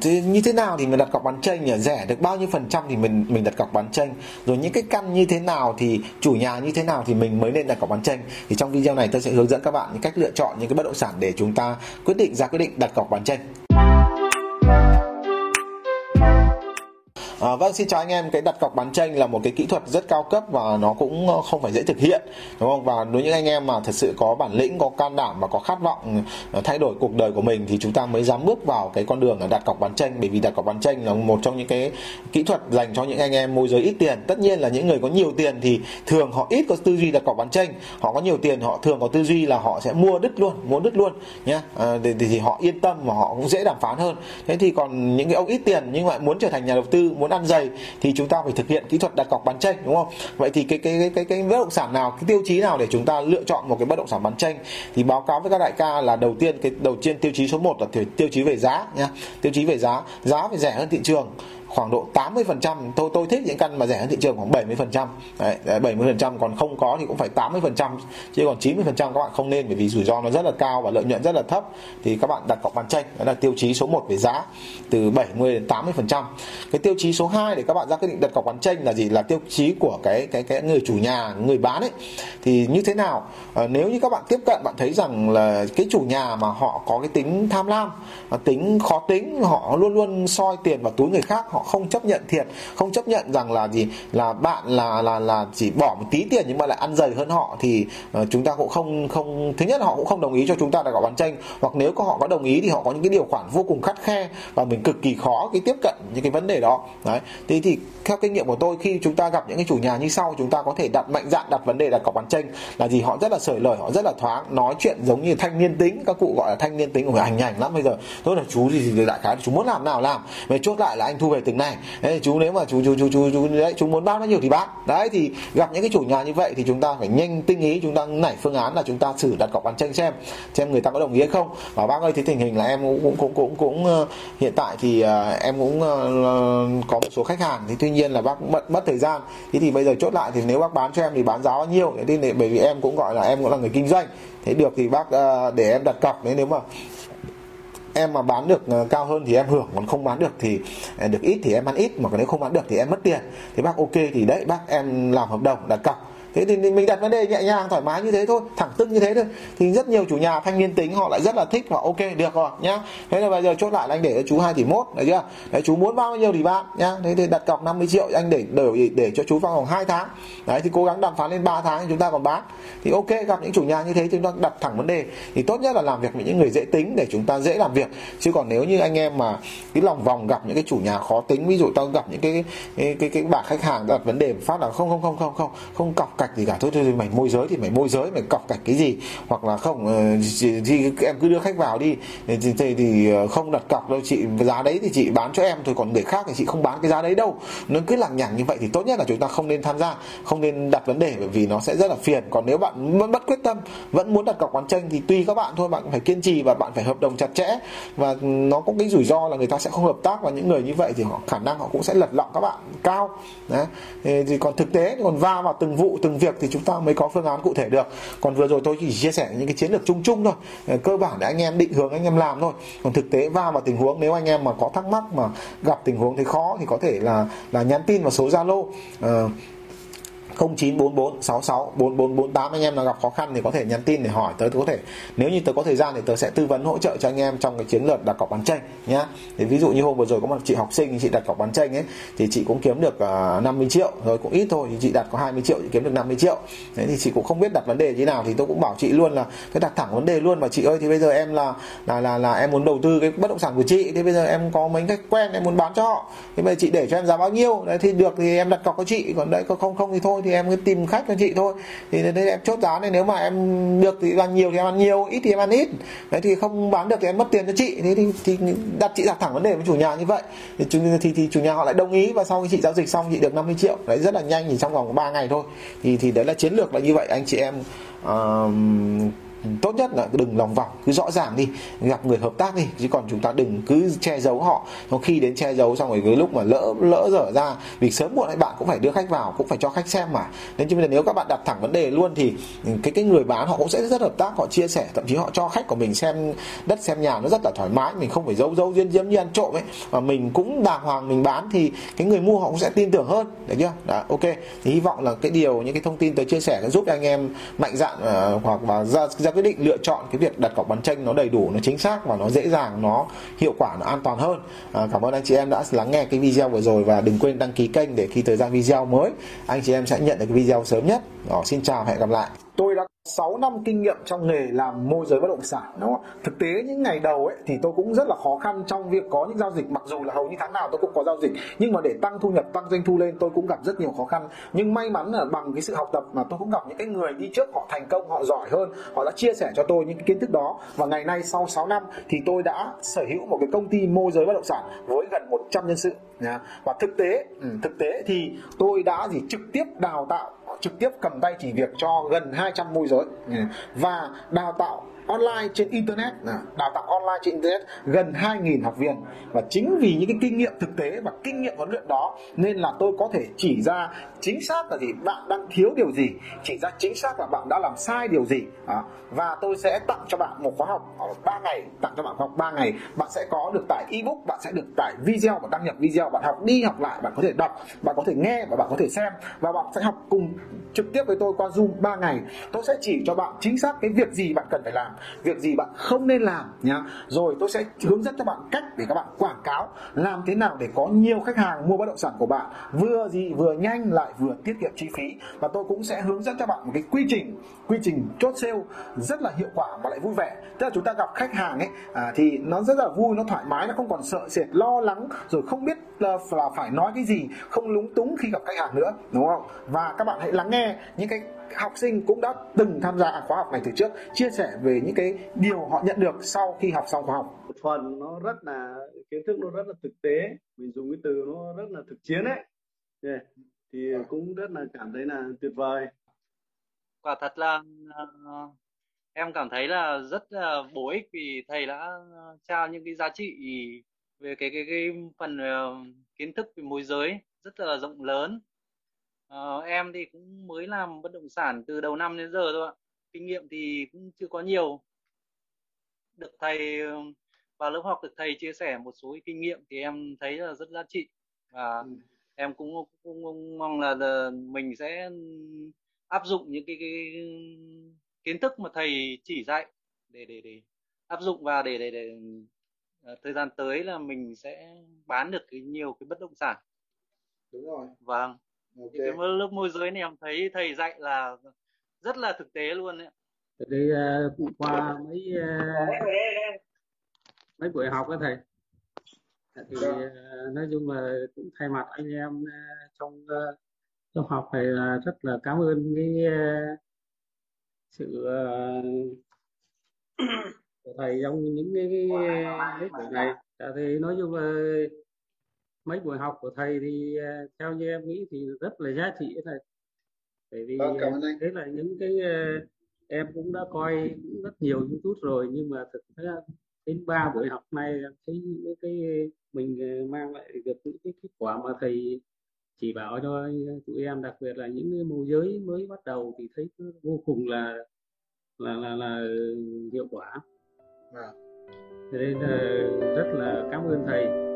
thế, như thế nào thì mình đặt cọc bán tranh nhỉ? Rẻ được bao nhiêu phần trăm thì mình mình đặt cọc bán tranh? Rồi những cái căn như thế nào thì, chủ nhà như thế nào thì mình mới nên đặt cọc bán tranh? Thì trong video này tôi sẽ hướng dẫn các bạn những cách lựa chọn những cái bất động sản để chúng ta quyết định, ra quyết định đặt cọc bán tranh. À, vâng xin chào anh em. Cái đặt cọc bán tranh là một cái kỹ thuật rất cao cấp và nó cũng không phải dễ thực hiện đúng không? Và đối với những anh em mà thật sự có bản lĩnh có can đảm và có khát vọng à, thay đổi cuộc đời của mình thì chúng ta mới dám bước vào cái con đường đặt cọc bán tranh. Bởi vì đặt cọc bán tranh là một trong những cái kỹ thuật dành cho những anh em môi giới ít tiền. Tất nhiên là những người có nhiều tiền thì thường họ ít có tư duy đặt cọc bán tranh. Họ có nhiều tiền họ thường có tư duy là họ sẽ mua đứt luôn mua đứt luôn nhé à, thì, thì họ yên tâm và họ cũng dễ đàm phán hơn. Thế thì còn những cái ông ít tiền nhưng mà muốn trở thành nhà đầu tư muốn muốn ăn dày thì chúng ta phải thực hiện kỹ thuật đặt cọc bán tranh đúng không? Vậy thì cái cái cái cái, cái bất động sản nào cái tiêu chí nào để chúng ta lựa chọn một cái bất động sản bán tranh thì báo cáo với các đại ca là đầu tiên cái đầu tiên tiêu chí số 1 là tiêu chí về giá nha tiêu chí về giá giá phải rẻ hơn thị trường khoảng độ 80 phần trăm. Tôi tôi thích những căn mà rẻ hơn thị trường khoảng 70 phần trăm. 70 phần trăm. Còn không có thì cũng phải 80 phần trăm chứ còn 90 phần trăm các bạn không nên bởi vì rủi ro nó rất là cao và lợi nhuận rất là thấp. Thì các bạn đặt cọc bán tranh đó là tiêu chí số 1 về giá từ 70 đến 80 phần trăm. Cái tiêu chí số 2 để các bạn ra quyết định đặt cọc bán tranh là gì? Là tiêu chí của cái cái cái người chủ nhà người bán ấy. Thì như thế nào? À, nếu như các bạn tiếp cận bạn thấy rằng là cái chủ nhà mà họ có cái tính tham lam tính khó tính họ luôn luôn soi tiền vào túi người khác họ không chấp nhận thiệt không chấp nhận rằng là gì là bạn là là là chỉ bỏ một tí tiền nhưng mà lại ăn dày hơn họ thì uh, chúng ta cũng không không thứ nhất là họ cũng không đồng ý cho chúng ta đặt cọc bán tranh. Hoặc nếu có họ có đồng ý thì họ có những cái điều khoản vô cùng khắt khe và mình cực kỳ khó cái tiếp cận những cái vấn đề đó. Đấy thế thì theo kinh nghiệm của tôi khi chúng ta gặp những cái chủ nhà như sau chúng ta có thể đặt mạnh dạn đặt vấn đề đặt cọc bán tranh là gì? Họ rất là sởi lời họ rất là thoáng nói chuyện giống như thanh niên tính các cụ gọi là thanh niên tính của người hành nhảnh lắm bây giờ. Tôi là chú gì thì đại khái chú muốn làm nào làm về chốt lại là anh thu về từng này. Đấy, chú nếu mà chú chú chú chú chú đấy chú muốn bán bao nhiêu thì bán đấy thì gặp những cái chủ nhà như vậy thì chúng ta phải nhanh tinh ý chúng ta nảy phương án là chúng ta xử đặt cọc bán tranh xem xem người ta có đồng ý hay không. Và bác ơi thì tình hình là em cũng cũng cũng cũng, cũng ờ, hiện tại thì uh, em cũng uh, có một số khách hàng. Thì tuy nhiên là bác mất mất thời gian. Thế thì bây giờ chốt lại thì nếu bác bán cho em thì bán giá bao nhiêu? Thế thì bởi vì em cũng gọi là em cũng là người kinh doanh. Thế được thì bác uh, để em đặt cọc. Nếu mà em mà bán được ờ, cao hơn thì em hưởng, còn không bán được thì ờ, được ít thì em ăn ít, mà nếu không bán được thì em mất tiền. Thì bác ok thì đấy, bác em làm hợp đồng đặt cọc thế thì mình đặt vấn đề nhẹ nhàng thoải mái như thế thôi thẳng tưng như thế thôi. Thì rất nhiều chủ nhà thanh niên tính họ lại rất là thích họ ok được rồi nhá. Thế là bây giờ chốt lại là anh để cho chú 2 tỷ mốt đấy chưa? Đấy chú muốn bao nhiêu thì bạn nhá. Thế thì đặt cọc 50 triệu anh để để để cho chú vào vòng 2 tháng. Đấy thì cố gắng đàm phán lên 3 tháng thì chúng ta còn bán. Thì ok gặp những chủ nhà như thế chúng ta đặt thẳng vấn đề. Thì tốt nhất là làm việc với những người dễ tính để chúng ta dễ làm việc. Chứ còn nếu như anh em mà cái lòng vòng gặp những cái chủ nhà khó tính ví dụ tao gặp những cái cái cái, cái bà khách hàng đặt vấn đề phát là không không không không không không cọc cạch gì cả. Thôi thôi mày môi giới thì mày môi giới mày cọc cạch cái gì? Hoặc là không ờ, thì em cứ đưa khách vào đi. Thì, thì, thì ờ, không đặt cọc đâu chị giá đấy thì chị bán cho em. Thôi còn người khác thì chị không bán cái giá đấy đâu. Nó cứ lằng nhằng như vậy thì tốt nhất là chúng ta không nên tham gia không nên đặt vấn đề bởi vì nó sẽ rất là phiền. Còn nếu bạn vẫn bất quyết tâm vẫn muốn đặt cọc bán tranh thì tùy các bạn thôi. Bạn phải kiên trì và bạn phải hợp đồng chặt chẽ. Và nó có cái rủi ro là người ta sẽ không hợp tác và những người như vậy thì họ khả năng họ cũng sẽ lật lọng các bạn cao. Đấy. Thì còn thực tế còn va vào từng vụ từng việc thì chúng ta mới có phương án cụ thể được. Còn vừa rồi tôi chỉ chia sẻ những cái chiến lược chung chung thôi. Ờ, cơ bản để anh em định hướng anh em làm thôi. Còn thực tế va vào tình huống nếu anh em mà có thắc mắc mà gặp tình huống thấy khó thì có thể là là nhắn tin vào số zalo. Uh, 0944 66 4448 anh em nào gặp khó khăn thì có thể nhắn tin để hỏi tới có thể nếu như tớ có thời gian thì tớ sẽ tư vấn hỗ trợ cho anh em trong cái chiến lược đặt cọc bán tranh nhá. Thì ví dụ như hôm vừa rồi có một chị học sinh chị đặt cọc bán tranh ấy thì chị cũng kiếm được ờ, uh, 50 triệu rồi cũng ít thôi thì chị đặt có 20 triệu chị kiếm được 50 triệu. Thế thì chị cũng không biết đặt vấn đề như nào thì tôi cũng bảo chị luôn là cái đặt thẳng vấn đề luôn mà chị ơi thì bây giờ em là là là là em muốn đầu tư cái bất động sản của chị thì bây giờ em có mấy khách quen em muốn bán cho họ. Thì bây giờ chị để cho em giá bao nhiêu? Đấy thì được thì em đặt cọc cho chị còn đấy không không thì thôi thì em cứ tìm khách cho chị thôi. Thì đấy em chốt giá này nếu mà em được thì ăn nhiều thì em ăn nhiều ít thì em ăn ít. Đấy thì không bán được thì em mất tiền cho chị. Thế thì, thì đặt chị đặt thẳng vấn đề với chủ nhà như vậy. Thì, thì, thì chủ nhà họ lại đồng ý và sau khi chị giao dịch xong chị được 50 triệu. Đấy rất là nhanh chỉ trong vòng 3 ngày thôi. Thì thì đấy là chiến lược là như vậy. Anh chị em uh, tốt nhất là đừng lòng vòng cứ rõ ràng đi gặp người hợp tác đi chứ còn chúng ta đừng cứ che giấu họ. Khi đến che giấu xong rồi cái lúc mà lỡ lỡ dở ra vì sớm muộn bạn cũng phải đưa khách vào cũng phải cho khách xem mà. Nên chứ nếu các bạn đặt thẳng vấn đề luôn thì cái cái người bán họ cũng sẽ rất hợp tác họ chia sẻ thậm chí họ cho khách của mình xem đất xem nhà nó rất là thoải mái mình không phải giấu giấu diêm diếm như ăn trộm ấy. Mà mình cũng đàng hoàng mình bán thì cái người mua họ cũng sẽ tin tưởng hơn đấy chưa? Đó ok. Thì hy vọng là cái điều những cái thông tin tôi chia sẻ sẽ giúp anh em mạnh dạn uh, hoặc và ra ra quyết định lựa chọn cái việc đặt cọc bán tranh nó đầy đủ nó chính xác và nó dễ dàng nó hiệu quả nó an toàn hơn. À, cảm ơn anh chị em đã lắng nghe cái video vừa rồi và đừng quên đăng ký kênh để khi thời gian video mới anh chị em sẽ nhận được cái video sớm nhất. Đó, xin chào hẹn gặp lại. Tôi đã 6 năm kinh nghiệm trong nghề làm môi giới bất động sản, đúng không? Thực tế những ngày đầu ấy thì tôi cũng rất là khó khăn trong việc có những giao dịch. Mặc dù là hầu như tháng nào tôi cũng có giao dịch, nhưng mà để tăng thu nhập, tăng doanh thu lên tôi cũng gặp rất nhiều khó khăn. Nhưng may mắn là bằng cái sự học tập mà tôi cũng gặp những cái người đi trước, họ thành công, họ giỏi hơn, họ đã chia sẻ cho tôi những cái kiến thức đó. Và ngày nay sau 6 năm thì tôi đã sở hữu một cái công ty môi giới bất động sản với gần 100 nhân sự và thực tế ừ, thực tế thì tôi đã gì trực tiếp đào tạo trực tiếp cầm tay chỉ việc cho gần 200 môi giới. Và đào tạo online trên internet. Đào tạo online trên internet gần 2.000 học viên. Và chính vì những cái kinh nghiệm thực tế và kinh nghiệm huấn luyện đó nên là tôi có thể chỉ ra chính xác là gì bạn đang thiếu điều gì. Chỉ ra chính xác là bạn đã làm sai điều gì. À, và tôi sẽ tặng cho bạn một khóa học ở 3 ngày tặng cho bạn khóa học 3 ngày. Bạn sẽ có được tải ebook bạn sẽ được tải video và đăng nhập video bạn học đi học lại bạn có thể đọc bạn có thể nghe và bạn có thể xem. Và bạn sẽ học cùng trực tiếp với tôi qua Zoom 3 ngày. Tôi sẽ chỉ cho bạn chính xác cái việc gì bạn cần phải làm việc gì bạn không nên làm nhá. Rồi tôi sẽ hướng dẫn cho bạn cách để các bạn quảng cáo làm thế nào để có nhiều khách hàng mua bất động sản của bạn. Vừa gì vừa nhanh lại vừa tiết kiệm chi phí. Và tôi cũng sẽ hướng dẫn cho bạn một cái quy trình quy trình chốt sale rất là hiệu quả và lại vui vẻ. Tức là chúng ta gặp khách hàng ấy à, thì nó rất là vui nó thoải mái nó không còn sợ sệt lo lắng rồi không biết là, là phải nói cái gì không lúng túng khi gặp khách hàng nữa đúng không? Và các bạn hãy lắng nghe những cái học sinh cũng đã từng tham gia khóa học này từ trước chia sẻ về những cái điều họ nhận được sau khi học xong khóa học. Một phần nó rất là kiến thức nó rất là thực tế mình dùng cái từ nó rất là thực chiến đấy yeah. thì cũng rất là cảm thấy là tuyệt vời. Quả thật là uh, em cảm thấy là rất là bổ ích vì thầy đã trao những cái giá trị về cái cái cái phần uh, kiến thức về môi giới rất là rộng lớn uh, em thì cũng mới làm bất động sản từ đầu năm đến giờ thôi ạ. Kinh nghiệm thì cũng chưa có nhiều. Được thầy vào lớp học được thầy chia sẻ một số kinh nghiệm thì em thấy là rất giá trị. Và ừ. em cũng, cũng, cũng mong là, là mình sẽ áp dụng những cái, cái kiến thức mà thầy chỉ dạy để để để áp dụng vào để để, để uh, thời gian tới là mình sẽ bán được cái nhiều cái bất động sản. Đúng rồi. Vâng okay. cái lớp môi giới này em thấy thầy dạy là rất là thực tế luôn đấy đi uh, qua mấy uh, mấy buổi học đó thầy. Thì uh, nói chung là cũng thay mặt anh em uh, trong uh, trong học này là rất là cảm ơn cái uh, sự uh, của thầy trong những cái, cái mấy buổi này. Dạ, thì nói chung là mấy buổi học của thầy thì uh, theo như em nghĩ thì rất là giá trị thầy. Bởi vì vâng, thế là những cái uh, em cũng đã coi cũng rất nhiều youtube rồi nhưng mà thực ra đến ba buổi học này thấy những cái mình mang lại được những cái kết quả mà thầy chỉ bảo cho tụi em đặc biệt là những môi giới mới bắt đầu thì thấy vô cùng là là là, là hiệu quả. À. nên là rất là cảm ơn thầy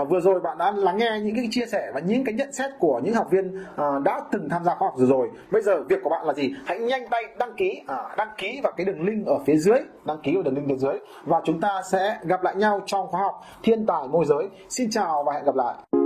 à, vừa rồi bạn đã lắng nghe những cái chia sẻ và những cái nhận xét của những học viên à, đã từng tham gia khóa học rồi rồi. Bây giờ việc của bạn là gì? Hãy nhanh tay đăng ký à, đăng ký vào cái đường link ở phía dưới đăng ký vào đường link phía dưới. Và chúng ta sẽ gặp lại nhau trong khóa học thiên tài môi giới. Xin chào và hẹn gặp lại.